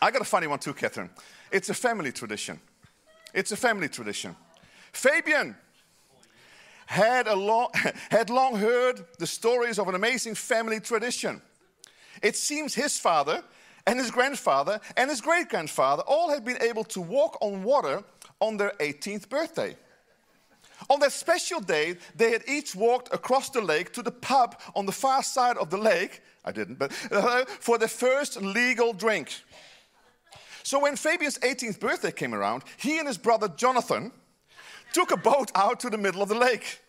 I got a funny one too, Catherine. It's a family tradition. It's a family tradition. Fabian had, a long, had long heard the stories of an amazing family tradition. It seems his father and his grandfather and his great grandfather all had been able to walk on water on their 18th birthday. On that special day, they had each walked across the lake to the pub on the far side of the lake. I didn't, but uh, for their first legal drink. So when Fabian's 18th birthday came around, he and his brother Jonathan took a boat out to the middle of the lake.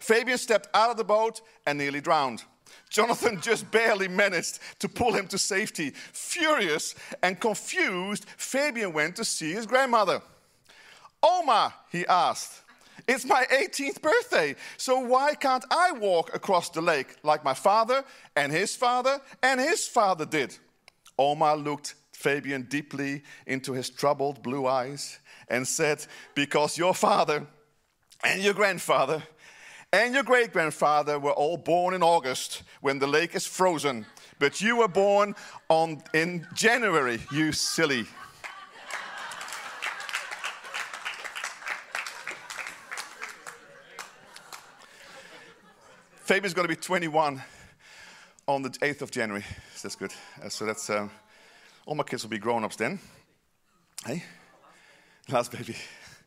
Fabian stepped out of the boat and nearly drowned. Jonathan just barely managed to pull him to safety. Furious and confused, Fabian went to see his grandmother. Oma, he asked, it's my 18th birthday, so why can't I walk across the lake like my father and his father and his father did? Oma looked Fabian deeply into his troubled blue eyes and said, Because your father and your grandfather and your great grandfather were all born in August when the lake is frozen, but you were born on, in January, you silly. Fabian's going to be 21 on the 8th of January. That's good. Uh, so that's um, all my kids will be grown ups then. Hey, last baby.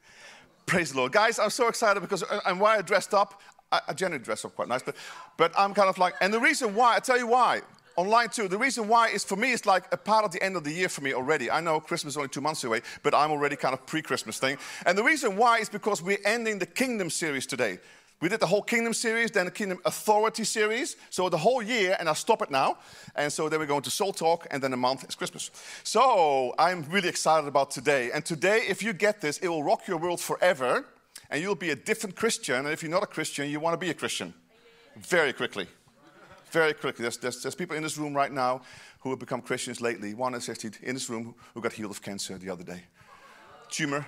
Praise the Lord, guys! I'm so excited because uh, and why I dressed up. I, I generally dress up quite nice, but but I'm kind of like, and the reason why I tell you why online too. The reason why is for me, it's like a part of the end of the year for me already. I know Christmas is only two months away, but I'm already kind of pre Christmas thing. And the reason why is because we're ending the Kingdom series today. We did the whole Kingdom series, then the Kingdom Authority series. So the whole year, and I'll stop it now. And so then we're going to Soul Talk, and then a month is Christmas. So I'm really excited about today. And today, if you get this, it will rock your world forever, and you'll be a different Christian. And if you're not a Christian, you want to be a Christian very quickly. Very quickly. There's, there's, there's people in this room right now who have become Christians lately. One is in this room who got healed of cancer the other day. Tumor,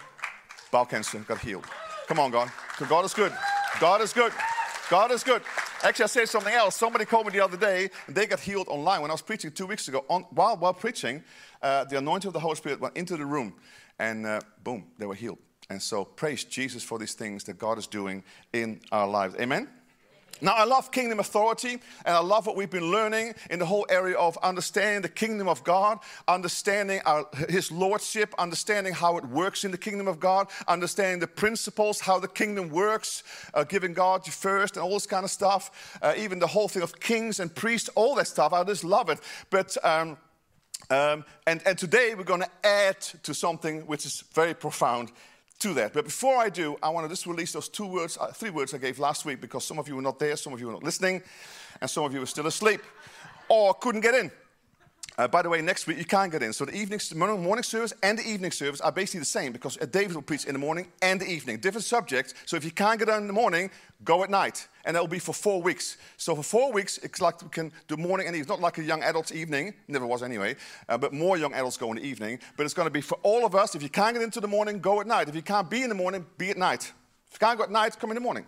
bowel cancer, got healed. Come on, God. God is good. God is good. God is good. Actually, I say something else. Somebody called me the other day, and they got healed online. When I was preaching two weeks ago, on, while, while preaching, uh, the anointing of the Holy Spirit went into the room, and uh, boom, they were healed. And so, praise Jesus for these things that God is doing in our lives. Amen. Now, I love kingdom authority, and I love what we've been learning in the whole area of understanding the kingdom of God, understanding our, His lordship, understanding how it works in the kingdom of God, understanding the principles, how the kingdom works, uh, giving God first, and all this kind of stuff. Uh, even the whole thing of kings and priests, all that stuff. I just love it. But um, um, and, and today we're going to add to something which is very profound to that. But before I do, I want to just release those two words, uh, three words I gave last week because some of you were not there, some of you were not listening, and some of you were still asleep or couldn't get in. Uh, by the way, next week you can't get in. So the evening, morning service and the evening service are basically the same because uh, David will preach in the morning and the evening, different subjects. So if you can't get in the morning, go at night, and that will be for four weeks. So for four weeks, it's like we can do morning and evening, not like a young adults evening, never was anyway, uh, but more young adults go in the evening. But it's going to be for all of us. If you can't get into the morning, go at night. If you can't be in the morning, be at night. If you can't go at night, come in the morning.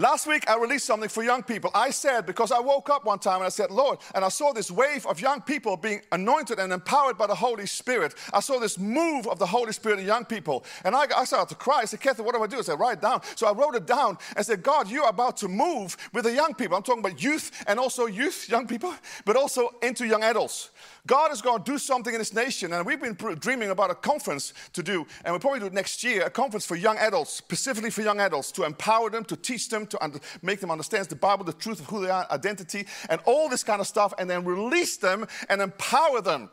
Last week, I released something for young people. I said, because I woke up one time and I said, Lord, and I saw this wave of young people being anointed and empowered by the Holy Spirit. I saw this move of the Holy Spirit in young people. And I, I started to cry. I said, Kathy, what do I do? I said, write it down. So I wrote it down and said, God, you're about to move with the young people. I'm talking about youth and also youth, young people, but also into young adults. God is going to do something in this nation, and we've been dreaming about a conference to do, and we'll probably do it next year a conference for young adults, specifically for young adults, to empower them, to teach them, to make them understand the Bible, the truth of who they are, identity, and all this kind of stuff, and then release them and empower them.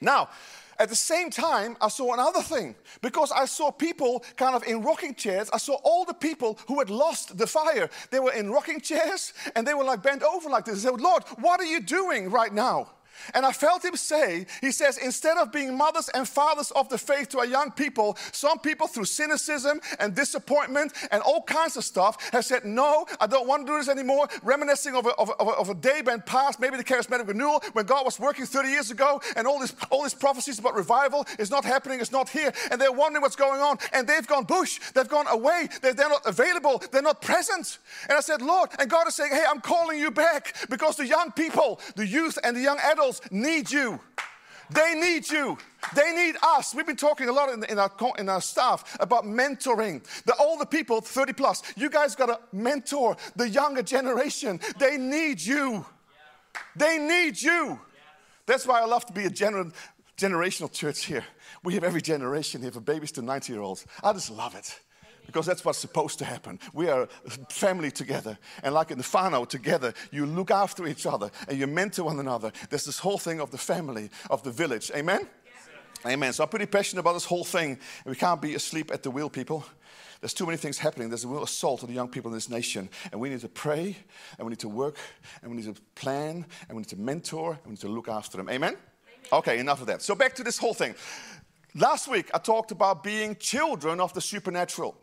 Now, at the same time, I saw another thing because I saw people kind of in rocking chairs. I saw all the people who had lost the fire. They were in rocking chairs and they were like bent over like this. They said, Lord, what are you doing right now? And I felt him say, he says, instead of being mothers and fathers of the faith to our young people, some people through cynicism and disappointment and all kinds of stuff have said, no, I don't want to do this anymore, reminiscing of a, of a, of a day been past, maybe the charismatic renewal when God was working 30 years ago and all, this, all these prophecies about revival is not happening, it's not here. And they're wondering what's going on. And they've gone bush, they've gone away, they're, they're not available, they're not present. And I said, Lord, and God is saying, hey, I'm calling you back because the young people, the youth and the young adults, need you. They need you. They need us. We've been talking a lot in, in, our, in our staff about mentoring. The older people, 30 plus, you guys got to mentor the younger generation. They need you. They need you. That's why I love to be a gener- generational church here. We have every generation here, from babies to 90 year olds. I just love it because that's what's supposed to happen. We are family together. And like in the whānau together, you look after each other and you mentor one another. There's this whole thing of the family, of the village. Amen? Yes. Amen. So I'm pretty passionate about this whole thing. We can't be asleep at the wheel, people. There's too many things happening. There's a real assault on the young people in this nation. And we need to pray, and we need to work, and we need to plan, and we need to mentor, and we need to look after them. Amen? Amen. Okay, enough of that. So back to this whole thing. Last week, I talked about being children of the supernatural.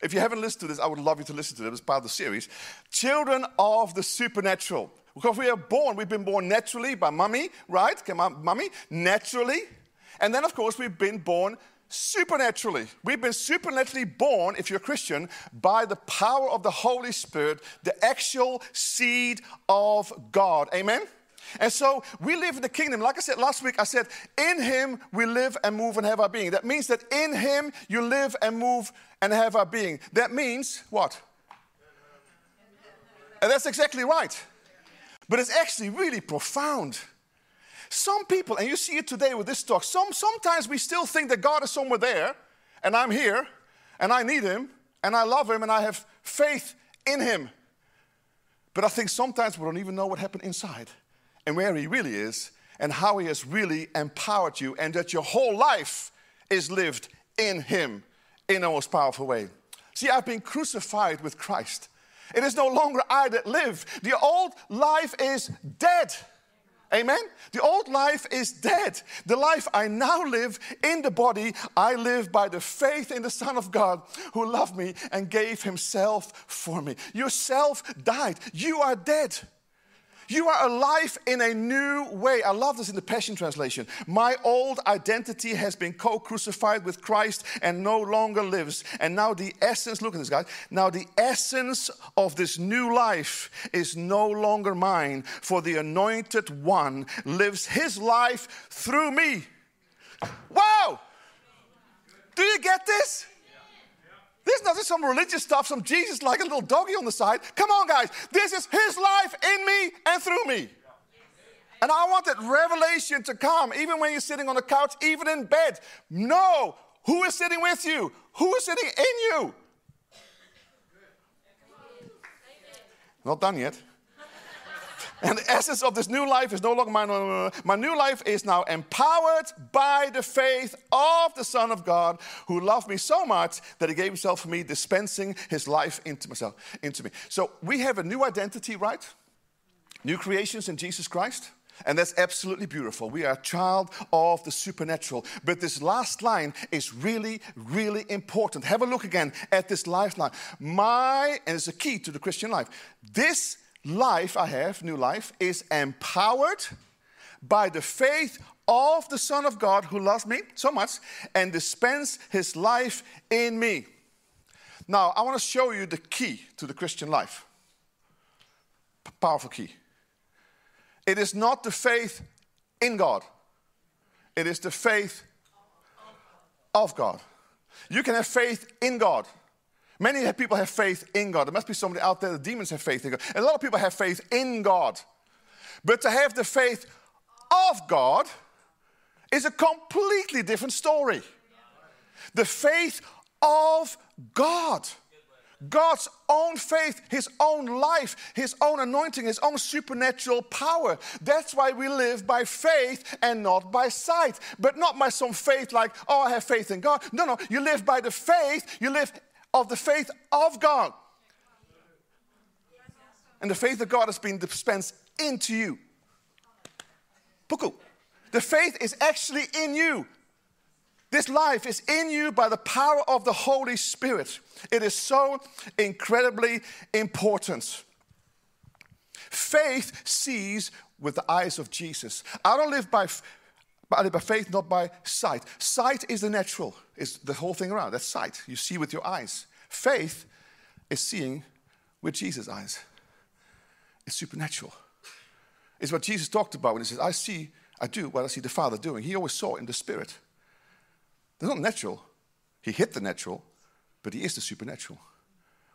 If you haven't listened to this, I would love you to listen to it as part of the series. Children of the supernatural. Because we are born, we've been born naturally by mummy, right? Come on, mummy, naturally. And then, of course, we've been born supernaturally. We've been supernaturally born, if you're a Christian, by the power of the Holy Spirit, the actual seed of God. Amen? And so we live in the kingdom. Like I said last week, I said, in Him we live and move and have our being. That means that in Him you live and move and have our being. That means what? And that's exactly right. But it's actually really profound. Some people, and you see it today with this talk, some, sometimes we still think that God is somewhere there, and I'm here, and I need Him, and I love Him, and I have faith in Him. But I think sometimes we don't even know what happened inside and where He really is, and how He has really empowered you, and that your whole life is lived in Him in the most powerful way. See, I've been crucified with Christ. It is no longer I that live. The old life is dead. Amen? The old life is dead. The life I now live in the body, I live by the faith in the Son of God who loved me and gave himself for me. Yourself died. You are dead. You are alive in a new way. I love this in the Passion Translation. My old identity has been co crucified with Christ and no longer lives. And now the essence, look at this, guys. Now the essence of this new life is no longer mine, for the anointed one lives his life through me. Wow! Do you get this? This is not just some religious stuff, some Jesus like a little doggy on the side. Come on, guys. This is His life in me and through me. And I want that revelation to come, even when you're sitting on the couch, even in bed. Know who is sitting with you, who is sitting in you. Not done yet. And the essence of this new life is no longer mine. My new life is now empowered by the faith of the Son of God who loved me so much that he gave himself for me, dispensing his life into myself, into me. So we have a new identity, right? New creations in Jesus Christ. And that's absolutely beautiful. We are a child of the supernatural. But this last line is really, really important. Have a look again at this lifeline. My, and it's a key to the Christian life. This life I have, new life, is empowered by the faith of the Son of God who loves me so much and dispense his life in me. Now, I want to show you the key to the Christian life. P- powerful key. It is not the faith in God, it is the faith of God. You can have faith in God. Many people have faith in God. There must be somebody out there, the demons have faith in God. And a lot of people have faith in God. But to have the faith of God is a completely different story. The faith of God. God's own faith, His own life, His own anointing, His own supernatural power. That's why we live by faith and not by sight. But not by some faith like, oh, I have faith in God. No, no, you live by the faith, you live of the faith of God. And the faith of God has been dispensed into you. Puku. The faith is actually in you. This life is in you by the power of the Holy Spirit. It is so incredibly important. Faith sees with the eyes of Jesus. I don't live by, by, by faith, not by sight. Sight is the natural, is the whole thing around. That's sight. You see with your eyes. Faith is seeing with Jesus' eyes. It's supernatural. It's what Jesus talked about when he says, I see, I do what I see the Father doing. He always saw in the Spirit. They're not natural. He hit the natural, but He is the supernatural.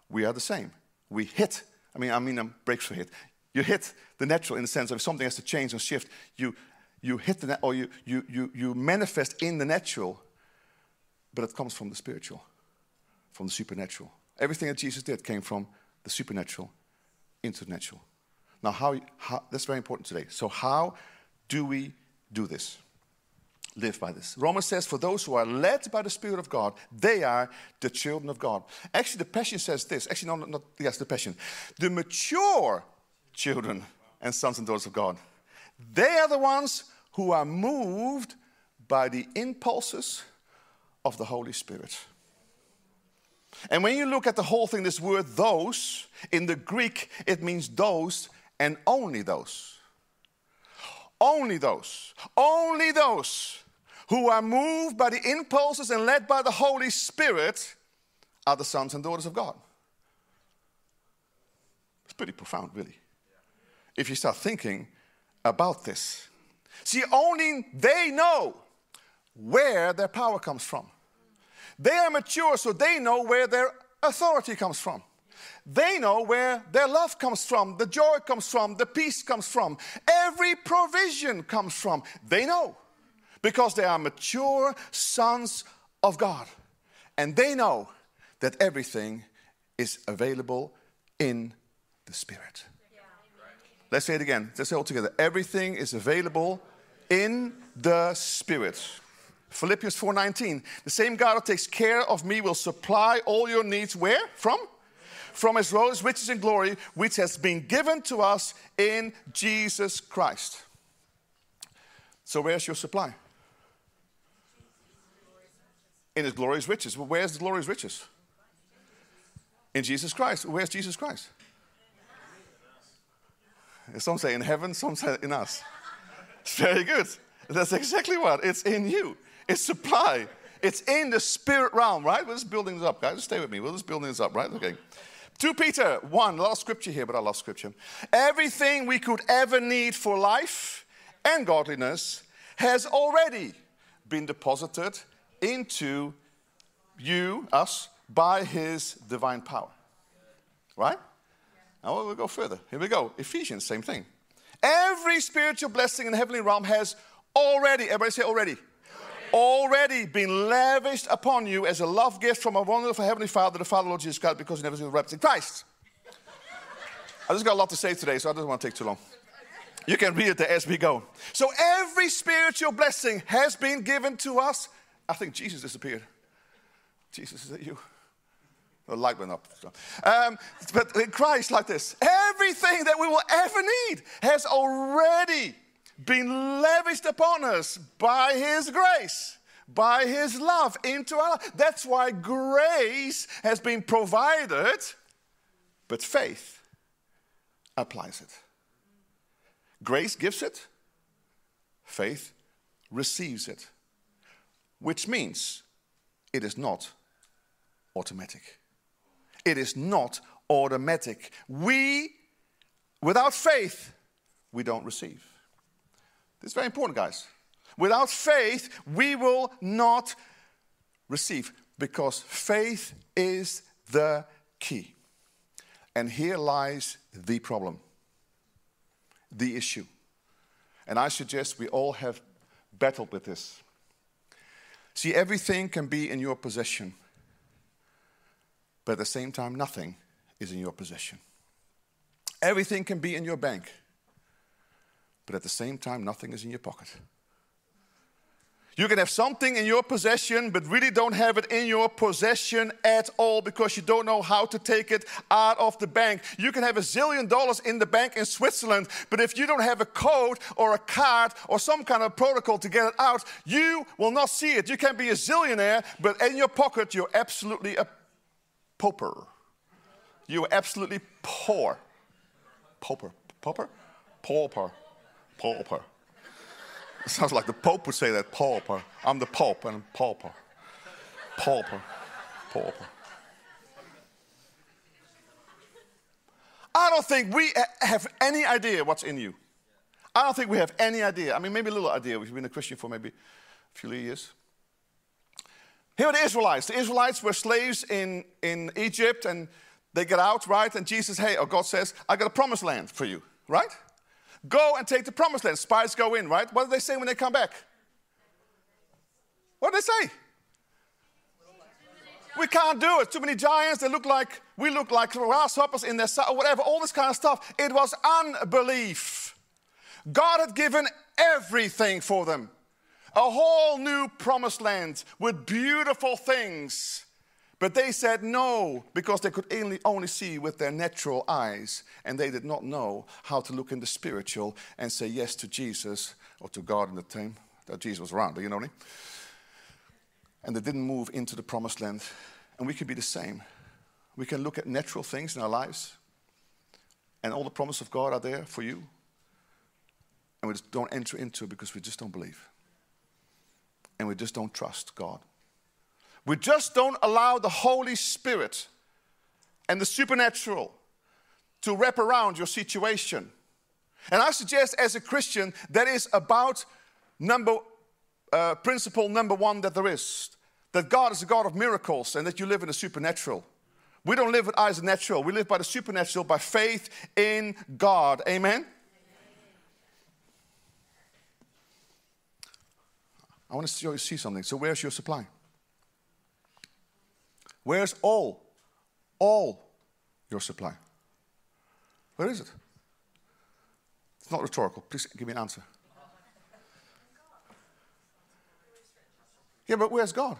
We are the same. We hit, I mean, I mean, a breakthrough hit. You hit the natural in the sense of if something has to change and shift, you, you hit the, or you, you, you, you manifest in the natural, but it comes from the spiritual, from the supernatural. Everything that Jesus did came from the supernatural into the natural. Now, how, how that's very important today. So, how do we do this? Live by this. Romans says, For those who are led by the Spirit of God, they are the children of God. Actually, the Passion says this. Actually, no, not, yes, the Passion. The mature children and sons and daughters of God, they are the ones who are moved by the impulses of the Holy Spirit. And when you look at the whole thing, this word those, in the Greek, it means those and only those. Only those. Only those who are moved by the impulses and led by the Holy Spirit are the sons and daughters of God. It's pretty profound, really. If you start thinking about this. See, only they know where their power comes from. They are mature, so they know where their authority comes from. They know where their love comes from, the joy comes from, the peace comes from, every provision comes from. They know because they are mature sons of God. And they know that everything is available in the Spirit. Let's say it again. Let's say it all together. Everything is available in the Spirit. Philippians 4:19. The same God who takes care of me will supply all your needs where? From? From his rose, riches and glory, which has been given to us in Jesus Christ. So where's your supply? In his glorious riches. Well, where's the glorious riches? In Jesus Christ. Where's Jesus Christ? Some say in heaven, some say in us. It's very good. That's exactly what. It's in you. It's supply. It's in the spirit realm, right? We're just building this up, guys. Just Stay with me. We're just building this up, right? Okay. 2 Peter 1, a lot of scripture here, but I love scripture. Everything we could ever need for life and godliness has already been deposited into you, us, by his divine power. Right? Now we'll go further. Here we go. Ephesians, same thing. Every spiritual blessing in the heavenly realm has already, everybody say already, already been lavished upon you as a love gift from a wonderful Heavenly Father, the Father, Lord Jesus Christ, because He never seen the in Christ. I just got a lot to say today, so I don't want to take too long. You can read it as we go. So every spiritual blessing has been given to us. I think Jesus disappeared. Jesus, is that you? The light went up. Um, but in Christ, like this, everything that we will ever need has already been lavished upon us by His grace, by His love into our life. That's why grace has been provided, but faith applies it. Grace gives it, faith receives it, which means it is not automatic. It is not automatic. We, without faith, we don't receive. This is very important, guys. Without faith, we will not receive because faith is the key. And here lies the problem, the issue. And I suggest we all have battled with this. See, everything can be in your possession, but at the same time, nothing is in your possession. Everything can be in your bank, but at the same time, nothing is in your pocket. You can have something in your possession, but really don't have it in your possession at all because you don't know how to take it out of the bank. You can have a zillion dollars in the bank in Switzerland, but if you don't have a code or a card or some kind of protocol to get it out, you will not see it. You can be a zillionaire, but in your pocket, you're absolutely a pauper. You're absolutely poor. Pauper. Pauper? Pauper. Pauper. It sounds like the Pope would say that. Pauper. I'm the Pope and I'm pauper. Pauper. Pauper. I don't think we have any idea what's in you. I don't think we have any idea. I mean, maybe a little idea. We've been a Christian for maybe a few years. Here are the Israelites. The Israelites were slaves in, in Egypt and they get out, right? And Jesus, hey, or God says, I got a promised land for you, right? Go and take the promised land. Spies go in, right? What do they say when they come back? What do they say? We can't do it. Too many giants. They look like we look like grasshoppers in their or whatever. All this kind of stuff. It was unbelief. God had given everything for them a whole new promised land with beautiful things. But they said no because they could only, only see with their natural eyes and they did not know how to look in the spiritual and say yes to Jesus or to God in the time that Jesus was around. You know what I mean? And they didn't move into the promised land. And we can be the same. We can look at natural things in our lives and all the promises of God are there for you. And we just don't enter into it because we just don't believe and we just don't trust God. We just don't allow the Holy Spirit and the supernatural to wrap around your situation. And I suggest, as a Christian, that is about number uh, principle number one that there is that God is a God of miracles and that you live in the supernatural. We don't live with eyes of natural. We live by the supernatural, by faith in God. Amen? I want to see something. So where's your supply? Where's all, all your supply? Where is it? It's not rhetorical. Please give me an answer. Yeah, but where's God?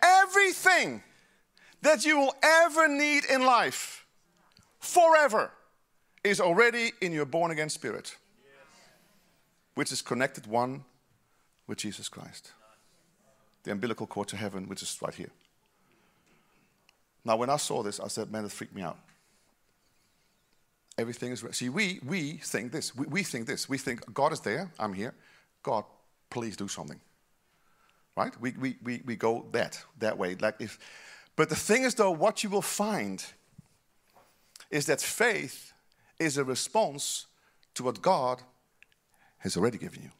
Everything that you will ever need in life, forever, is already in your born again spirit which is connected one with Jesus Christ. The umbilical cord to heaven, which is right here. Now, when I saw this, I said, man, it freaked me out. Everything is right. See, we, we think this. We, we think this. We think God is there, I'm here. God, please do something. Right? We, we, we, we go that, that way. Like if, but the thing is, though, what you will find is that faith is a response to what God has already given you.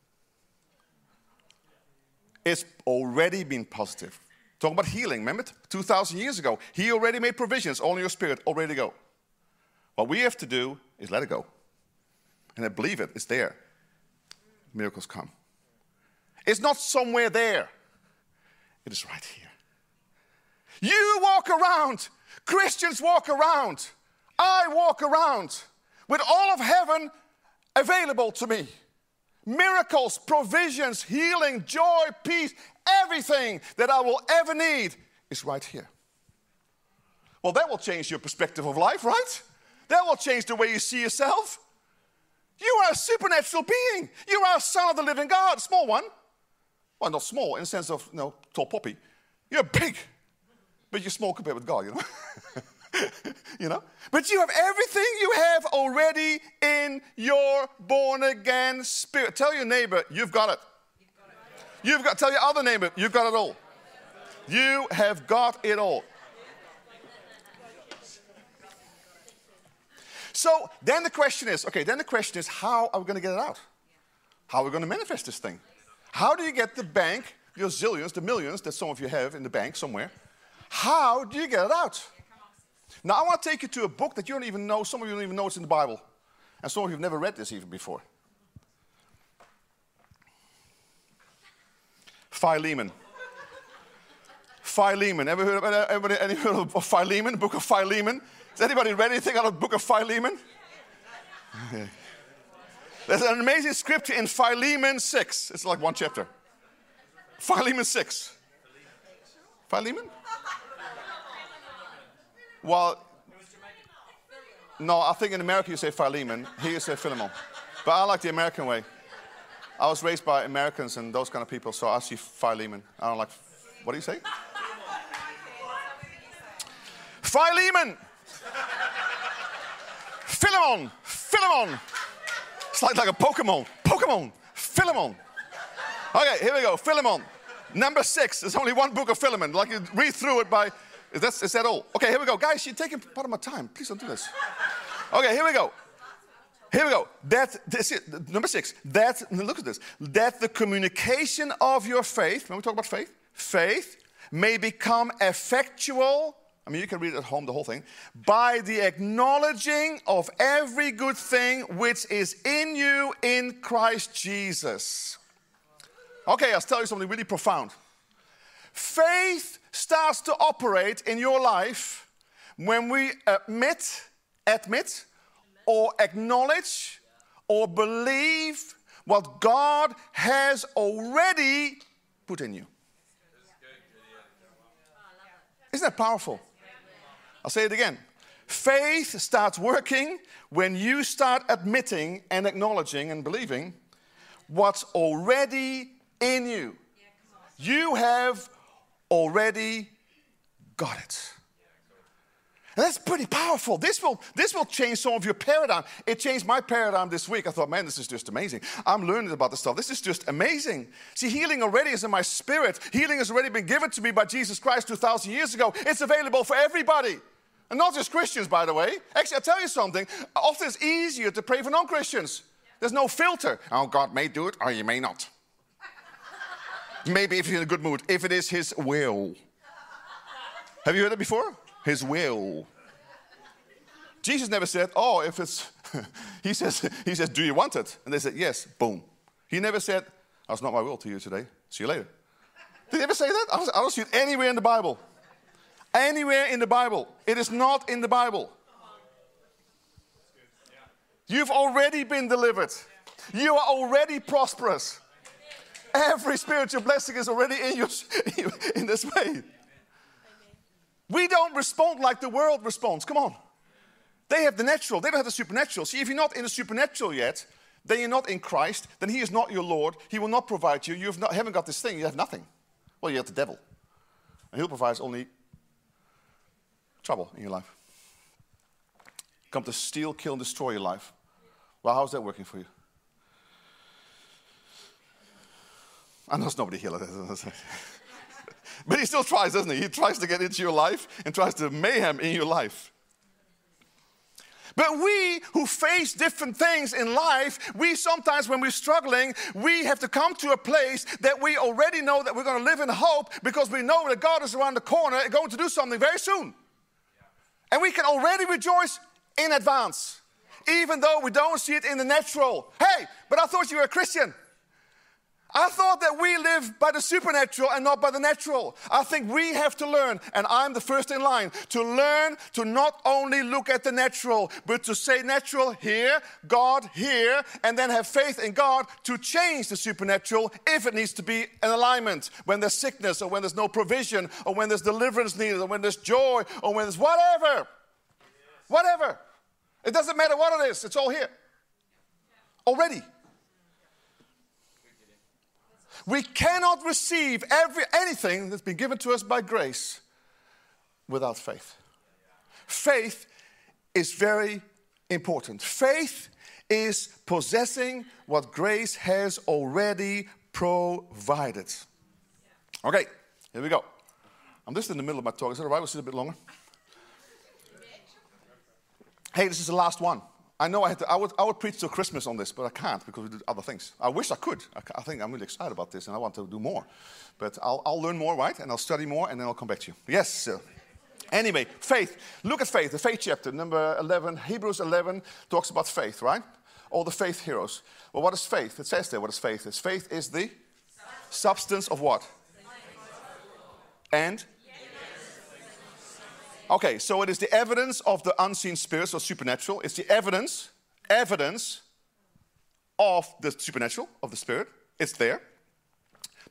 It's already been positive. Talking about healing, remember? 2,000 years ago, He already made provisions, all your spirit, already go. What we have to do is let it go. And I believe it, it's there. Miracles come. It's not somewhere there, it is right here. You walk around, Christians walk around, I walk around with all of heaven available to me miracles, provisions, healing, joy, peace, everything that I will ever need is right here. Well, that will change your perspective of life, right? That will change the way you see yourself. You are a supernatural being. You are a son of the living God, small one. Well, not small in the sense of, you know, tall poppy. You're big, but you're small compared with God, you know? you know? But you have everything you have already in your born again spirit. Tell your neighbor, you've got it. You've got, tell your other neighbor, you've got it all. You have got it all. So then the question is okay, then the question is how are we going to get it out? How are we going to manifest this thing? How do you get the bank, your zillions, the millions that some of you have in the bank somewhere? How do you get it out? Now, I want to take you to a book that you don't even know, some of you don't even know it's in the Bible. And some of you have never read this even before. Philemon. Philemon. Ever heard of, anybody, any heard of Philemon, book of Philemon? Has anybody read anything out of book of Philemon? There's an amazing scripture in Philemon 6. It's like one chapter. Philemon 6. Philemon? Well, no, I think in America you say Philemon. Here you say Philemon. But I like the American way. I was raised by Americans and those kind of people, so I see Philemon. I don't like, what do you say? Philemon! Philemon! Philemon! It's like, like a Pokemon. Pokemon! Philemon! Okay, here we go. Philemon. Number six. There's only one book of Philemon. Like you read through it by is that, is that all? Okay, here we go. Guys, you're taking part of my time. Please don't do this. Okay, here we go. Here we go. That this is, number six. That look at this. That the communication of your faith. When we talk about faith, faith may become effectual. I mean, you can read at home the whole thing. By the acknowledging of every good thing which is in you in Christ Jesus. Okay, I'll tell you something really profound. Faith starts to operate in your life when we admit, admit, or acknowledge or believe what God has already put in you. Isn't that powerful? I'll say it again. Faith starts working when you start admitting and acknowledging and believing what's already in you. You have already got it. And that's pretty powerful. This will, this will change some of your paradigm. It changed my paradigm this week. I thought, man, this is just amazing. I'm learning about this stuff. This is just amazing. See, healing already is in my spirit. Healing has already been given to me by Jesus Christ 2,000 years ago. It's available for everybody. And not just Christians, by the way. Actually, I'll tell you something. Often it's easier to pray for non Christians. There's no filter. Oh, God may do it, or He may not. Maybe if you're in a good mood, if it is His will. Have you heard it before? His will. Jesus never said, Oh, if it's, he, says, he says, Do you want it? And they said, Yes, boom. He never said, That's not my will to you today. See you later. Did he ever say that? I don't see it anywhere in the Bible. Anywhere in the Bible. It is not in the Bible. You've already been delivered. You are already prosperous. Every spiritual blessing is already in you in this way. We don't respond like the world responds. Come on. They have the natural, they don't have the supernatural. See, if you're not in the supernatural yet, then you're not in Christ, then He is not your Lord. He will not provide you. You have not, haven't got this thing, you have nothing. Well, you have the devil. And He'll provide only trouble in your life. Come to steal, kill, and destroy your life. Well, how's that working for you? I know there's nobody here like that. but he still tries, doesn't he? He tries to get into your life and tries to mayhem in your life. But we who face different things in life, we sometimes, when we're struggling, we have to come to a place that we already know that we're going to live in hope because we know that God is around the corner and going to do something very soon. And we can already rejoice in advance, even though we don't see it in the natural. Hey, but I thought you were a Christian. I thought that we live by the supernatural and not by the natural. I think we have to learn, and I'm the first in line, to learn to not only look at the natural, but to say natural here, God here, and then have faith in God to change the supernatural if it needs to be an alignment. When there's sickness, or when there's no provision, or when there's deliverance needed, or when there's joy, or when there's whatever. Whatever. It doesn't matter what it is, it's all here. Already. We cannot receive every, anything that's been given to us by grace without faith. Faith is very important. Faith is possessing what grace has already provided. Okay, here we go. I'm just in the middle of my talk. Is that all right? We'll sit a bit longer. Hey, this is the last one. I know I, had to, I, would, I would preach till Christmas on this, but I can't because we do other things. I wish I could. I, I think I'm really excited about this and I want to do more. But I'll, I'll learn more, right? And I'll study more and then I'll come back to you. Yes, sir. Anyway, faith. Look at faith, the faith chapter, number 11. Hebrews 11 talks about faith, right? All the faith heroes. Well, what is faith? It says there what is faith is. Faith is the substance of what? And Okay, so it is the evidence of the unseen spirits or supernatural. It's the evidence, evidence of the supernatural, of the spirit. It's there.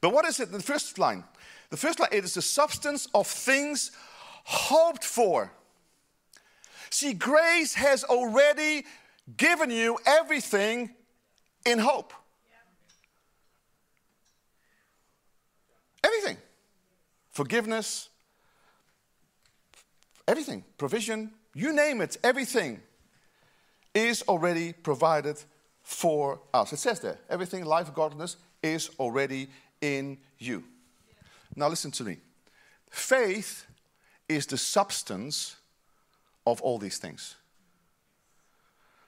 But what is it? The first line. The first line, it is the substance of things hoped for. See, grace has already given you everything in hope. Everything. Forgiveness, Everything, provision, you name it, everything is already provided for us. It says there, everything, life, godliness is already in you. Now listen to me. Faith is the substance of all these things.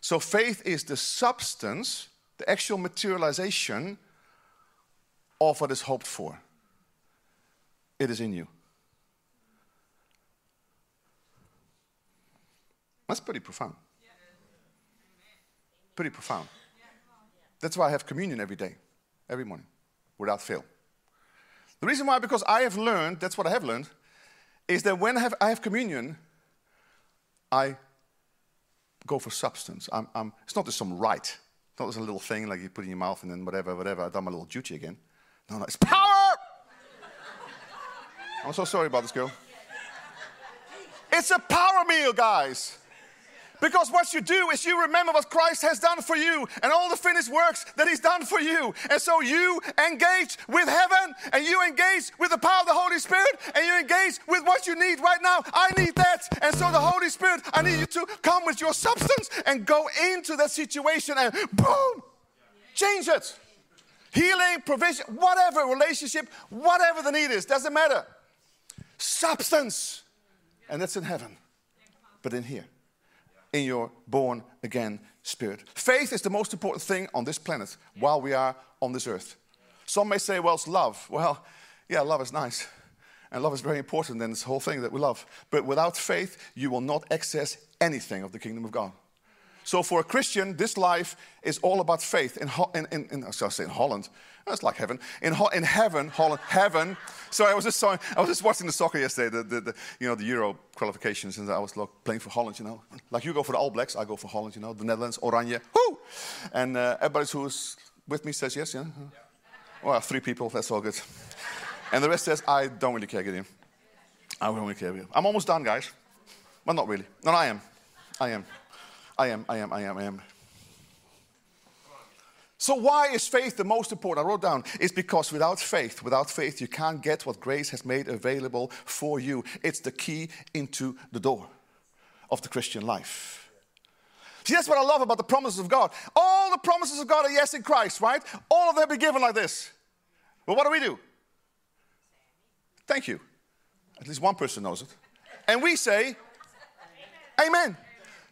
So faith is the substance, the actual materialization of what is hoped for. It is in you. That's pretty profound. Pretty profound. That's why I have communion every day, every morning, without fail. The reason why, because I have learned, that's what I have learned, is that when I have, I have communion, I go for substance. I'm, I'm, it's not just some rite. It's not just a little thing like you put in your mouth and then whatever, whatever. I've done my little duty again. No, no, it's power! I'm so sorry about this girl. It's a power meal, guys. Because what you do is you remember what Christ has done for you and all the finished works that He's done for you. And so you engage with heaven and you engage with the power of the Holy Spirit and you engage with what you need right now. I need that. And so the Holy Spirit, I need you to come with your substance and go into that situation and boom, change it. Healing, provision, whatever relationship, whatever the need is, doesn't matter. Substance. And that's in heaven, but in here in your born again spirit. Faith is the most important thing on this planet while we are on this earth. Some may say, well, it's love. Well, yeah, love is nice. And love is very important in this whole thing that we love. But without faith, you will not access anything of the kingdom of God. So for a Christian, this life is all about faith. In, in, in, in I say in Holland, that's like heaven. In, in heaven, Holland, heaven. So I was just I was just watching the soccer yesterday, the, the, the, you know the Euro qualifications, and I was like, playing for Holland. You know, like you go for the All Blacks, I go for Holland. You know, the Netherlands, Oranje, whoo! And uh, everybody who's with me says yes. Yeah. yeah. Well, three people. That's all good. and the rest says I don't really care, Gideon. I don't really care. I'm almost done, guys. Well, not really. No, I am. I am. I am, I am, I am, I am. So, why is faith the most important? I wrote down, it's because without faith, without faith, you can't get what grace has made available for you. It's the key into the door of the Christian life. See, that's what I love about the promises of God. All the promises of God are yes in Christ, right? All of them be given like this. But what do we do? Thank you. At least one person knows it. And we say, Amen.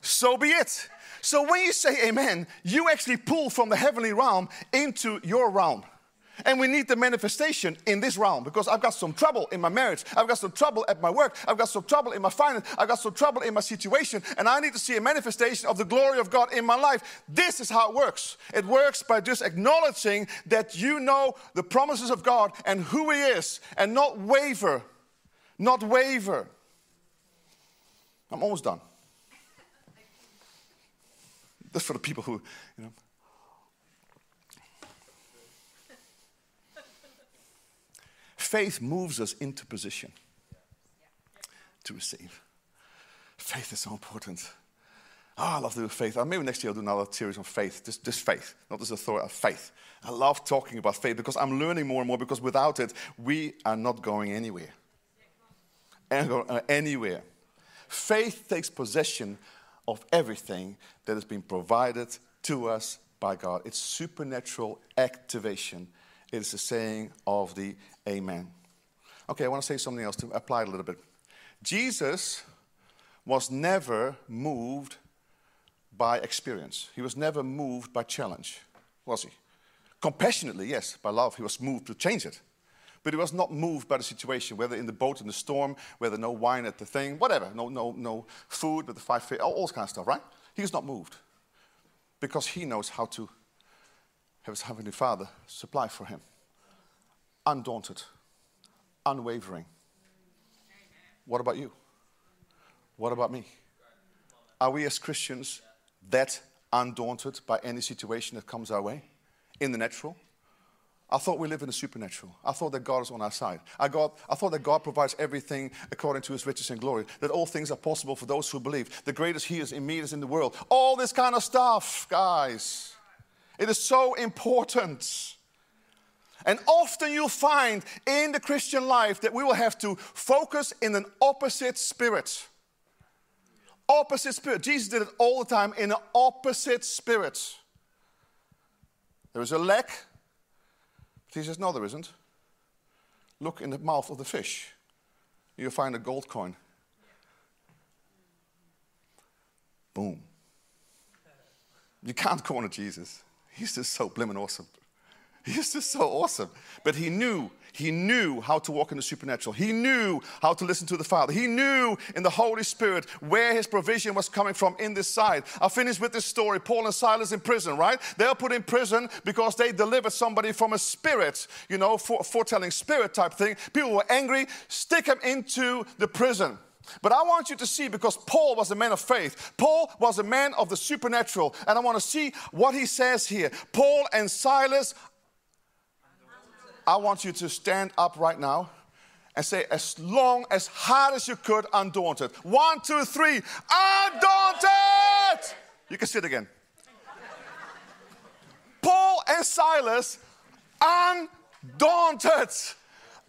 So be it. So when you say amen, you actually pull from the heavenly realm into your realm. And we need the manifestation in this realm because I've got some trouble in my marriage. I've got some trouble at my work. I've got some trouble in my finance. I've got some trouble in my situation. And I need to see a manifestation of the glory of God in my life. This is how it works. It works by just acknowledging that you know the promises of God and who He is and not waver. Not waver. I'm almost done. That's for the people who, you know. Faith moves us into position to receive. Faith is so important. Oh, I love to do faith. Uh, maybe next year I'll do another series on faith. Just, just faith, not just authority, faith. I love talking about faith because I'm learning more and more because without it, we are not going anywhere. Uh, anywhere. Faith takes possession of everything that has been provided to us by God. It's supernatural activation. It is the saying of the Amen. Okay, I want to say something else to apply it a little bit. Jesus was never moved by experience, he was never moved by challenge, was he? Compassionately, yes, by love, he was moved to change it. But he was not moved by the situation, whether in the boat in the storm, whether no wine at the thing, whatever, no, no, no food with the five fish, all, all kind of stuff, right? He was not moved because he knows how to have his Heavenly Father supply for him. Undaunted, unwavering. What about you? What about me? Are we as Christians that undaunted by any situation that comes our way in the natural? I thought we live in the supernatural. I thought that God is on our side. I, got, I thought that God provides everything according to his riches and glory, that all things are possible for those who believe. The greatest He is in me is in the world. All this kind of stuff, guys. It is so important. And often you'll find in the Christian life that we will have to focus in an opposite spirit. Opposite spirit. Jesus did it all the time in an opposite spirit. There is a lack, he says, No, there isn't. Look in the mouth of the fish. You'll find a gold coin. Boom. You can't corner Jesus. He's just so blimmin' awesome. He's just so awesome. But he knew, he knew how to walk in the supernatural. He knew how to listen to the Father. He knew in the Holy Spirit where his provision was coming from in this side. I'll finish with this story. Paul and Silas in prison, right? They are put in prison because they delivered somebody from a spirit, you know, for, foretelling spirit type thing. People were angry, stick him into the prison. But I want you to see because Paul was a man of faith. Paul was a man of the supernatural. And I want to see what he says here. Paul and Silas I want you to stand up right now and say, as long, as hard as you could, undaunted. One, two, three, undaunted! You can sit again. Paul and Silas, undaunted,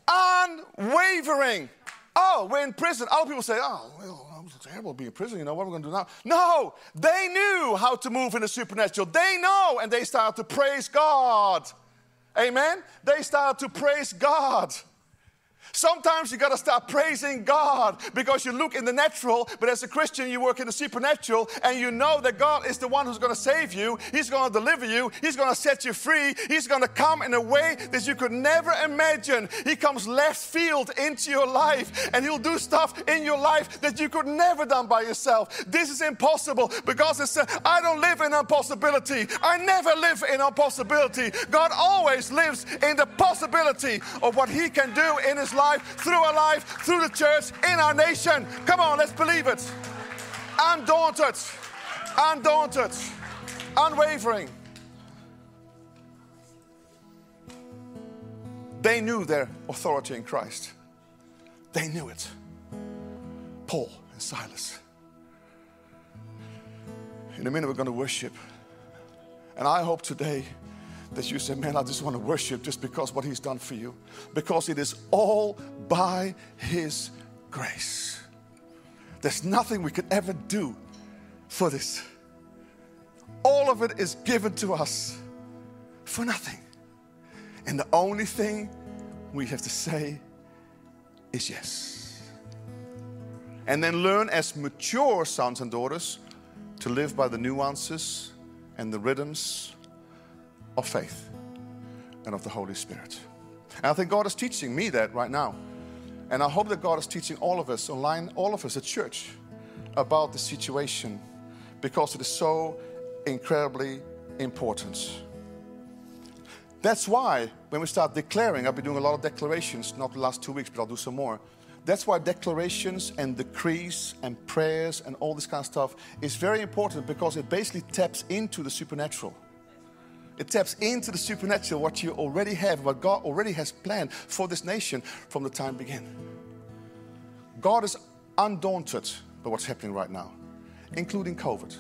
unwavering. Oh, we're in prison. Other people say, oh, well, it's terrible to be in prison. You know, what are we going to do now? No, they knew how to move in the supernatural. They know, and they started to praise God. Amen? They started to praise God. Sometimes you got to start praising God because you look in the natural, but as a Christian, you work in the supernatural and you know that God is the one who's going to save you. He's going to deliver you. He's going to set you free. He's going to come in a way that you could never imagine. He comes left field into your life and He'll do stuff in your life that you could never done by yourself. This is impossible because it's, I don't live in impossibility. I never live in impossibility. God always lives in the possibility of what He can do in His life through our life, through the church, in our nation. Come on, let's believe it. Undaunted, undaunted, unwavering. They knew their authority in Christ. They knew it. Paul and Silas. In a minute, we're going to worship. And I hope today that you say, Man, I just want to worship just because what He's done for you. Because it is all by His grace. There's nothing we could ever do for this. All of it is given to us for nothing. And the only thing we have to say is yes. And then learn as mature sons and daughters to live by the nuances and the rhythms of faith and of the Holy Spirit. And I think God is teaching me that right now. And I hope that God is teaching all of us online, all of us at church, about the situation because it is so incredibly important. That's why when we start declaring, I've been doing a lot of declarations, not the last two weeks, but I'll do some more. That's why declarations and decrees and prayers and all this kind of stuff is very important because it basically taps into the supernatural. It taps into the supernatural, what you already have, what God already has planned for this nation from the time began. God is undaunted by what's happening right now, including COVID.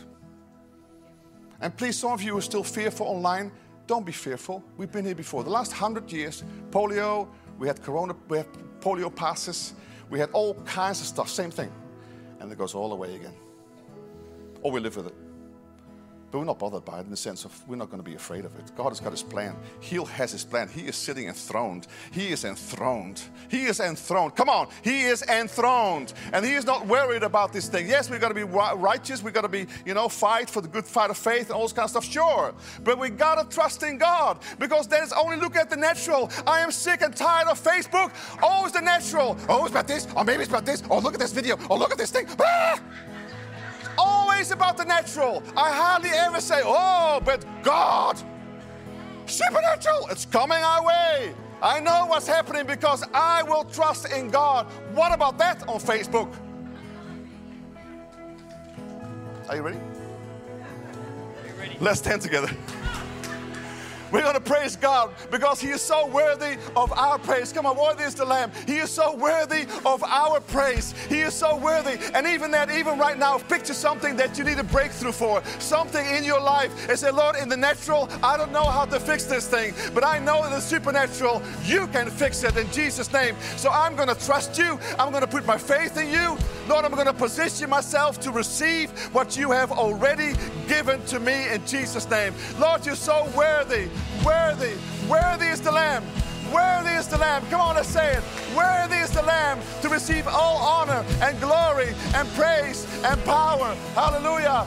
And please, some of you who are still fearful online, don't be fearful. We've been here before. The last hundred years, polio, we had corona, we had polio passes, we had all kinds of stuff, same thing. And it goes all away again. Or we live with it. But we're not bothered by it in the sense of we're not going to be afraid of it. God has got his plan. He has his plan. He is sitting enthroned. He is enthroned. He is enthroned. Come on. He is enthroned. And he is not worried about this thing. Yes, we've got to be righteous. We've got to be, you know, fight for the good fight of faith and all this kind of stuff. Sure. But we got to trust in God because then it's only look at the natural. I am sick and tired of Facebook. Always the natural. Oh, it's about this. Or maybe it's about this. Or look at this video. Or look at this thing. Ah! Always about the natural. I hardly ever say, oh, but God, supernatural, it's coming our way. I know what's happening because I will trust in God. What about that on Facebook? Are you ready? Are you ready? Let's stand together. We're going to praise God because He is so worthy of our praise. Come on, worthy is the Lamb. He is so worthy of our praise. He is so worthy. And even that, even right now, picture something that you need a breakthrough for, something in your life, and say, Lord, in the natural, I don't know how to fix this thing, but I know in the supernatural, you can fix it in Jesus' name. So I'm going to trust you. I'm going to put my faith in you. Lord, I'm going to position myself to receive what you have already given to me in Jesus' name. Lord, you're so worthy. Worthy, worthy is the Lamb. Worthy is the Lamb. Come on, let's say it. Worthy is the Lamb to receive all honor and glory and praise and power. Hallelujah.